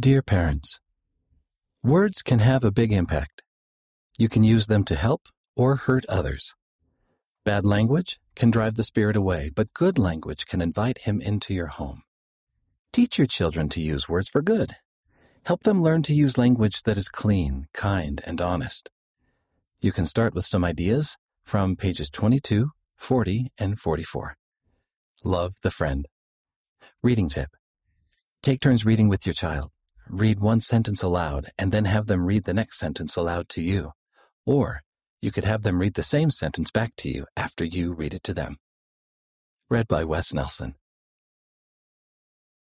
Dear parents, words can have a big impact. You can use them to help or hurt others. Bad language can drive the spirit away, but good language can invite him into your home. Teach your children to use words for good. Help them learn to use language that is clean, kind, and honest. You can start with some ideas from pages 22, 40, and 44. Love the friend. Reading tip. Take turns reading with your child. Read one sentence aloud and then have them read the next sentence aloud to you. Or you could have them read the same sentence back to you after you read it to them. Read by Wes Nelson.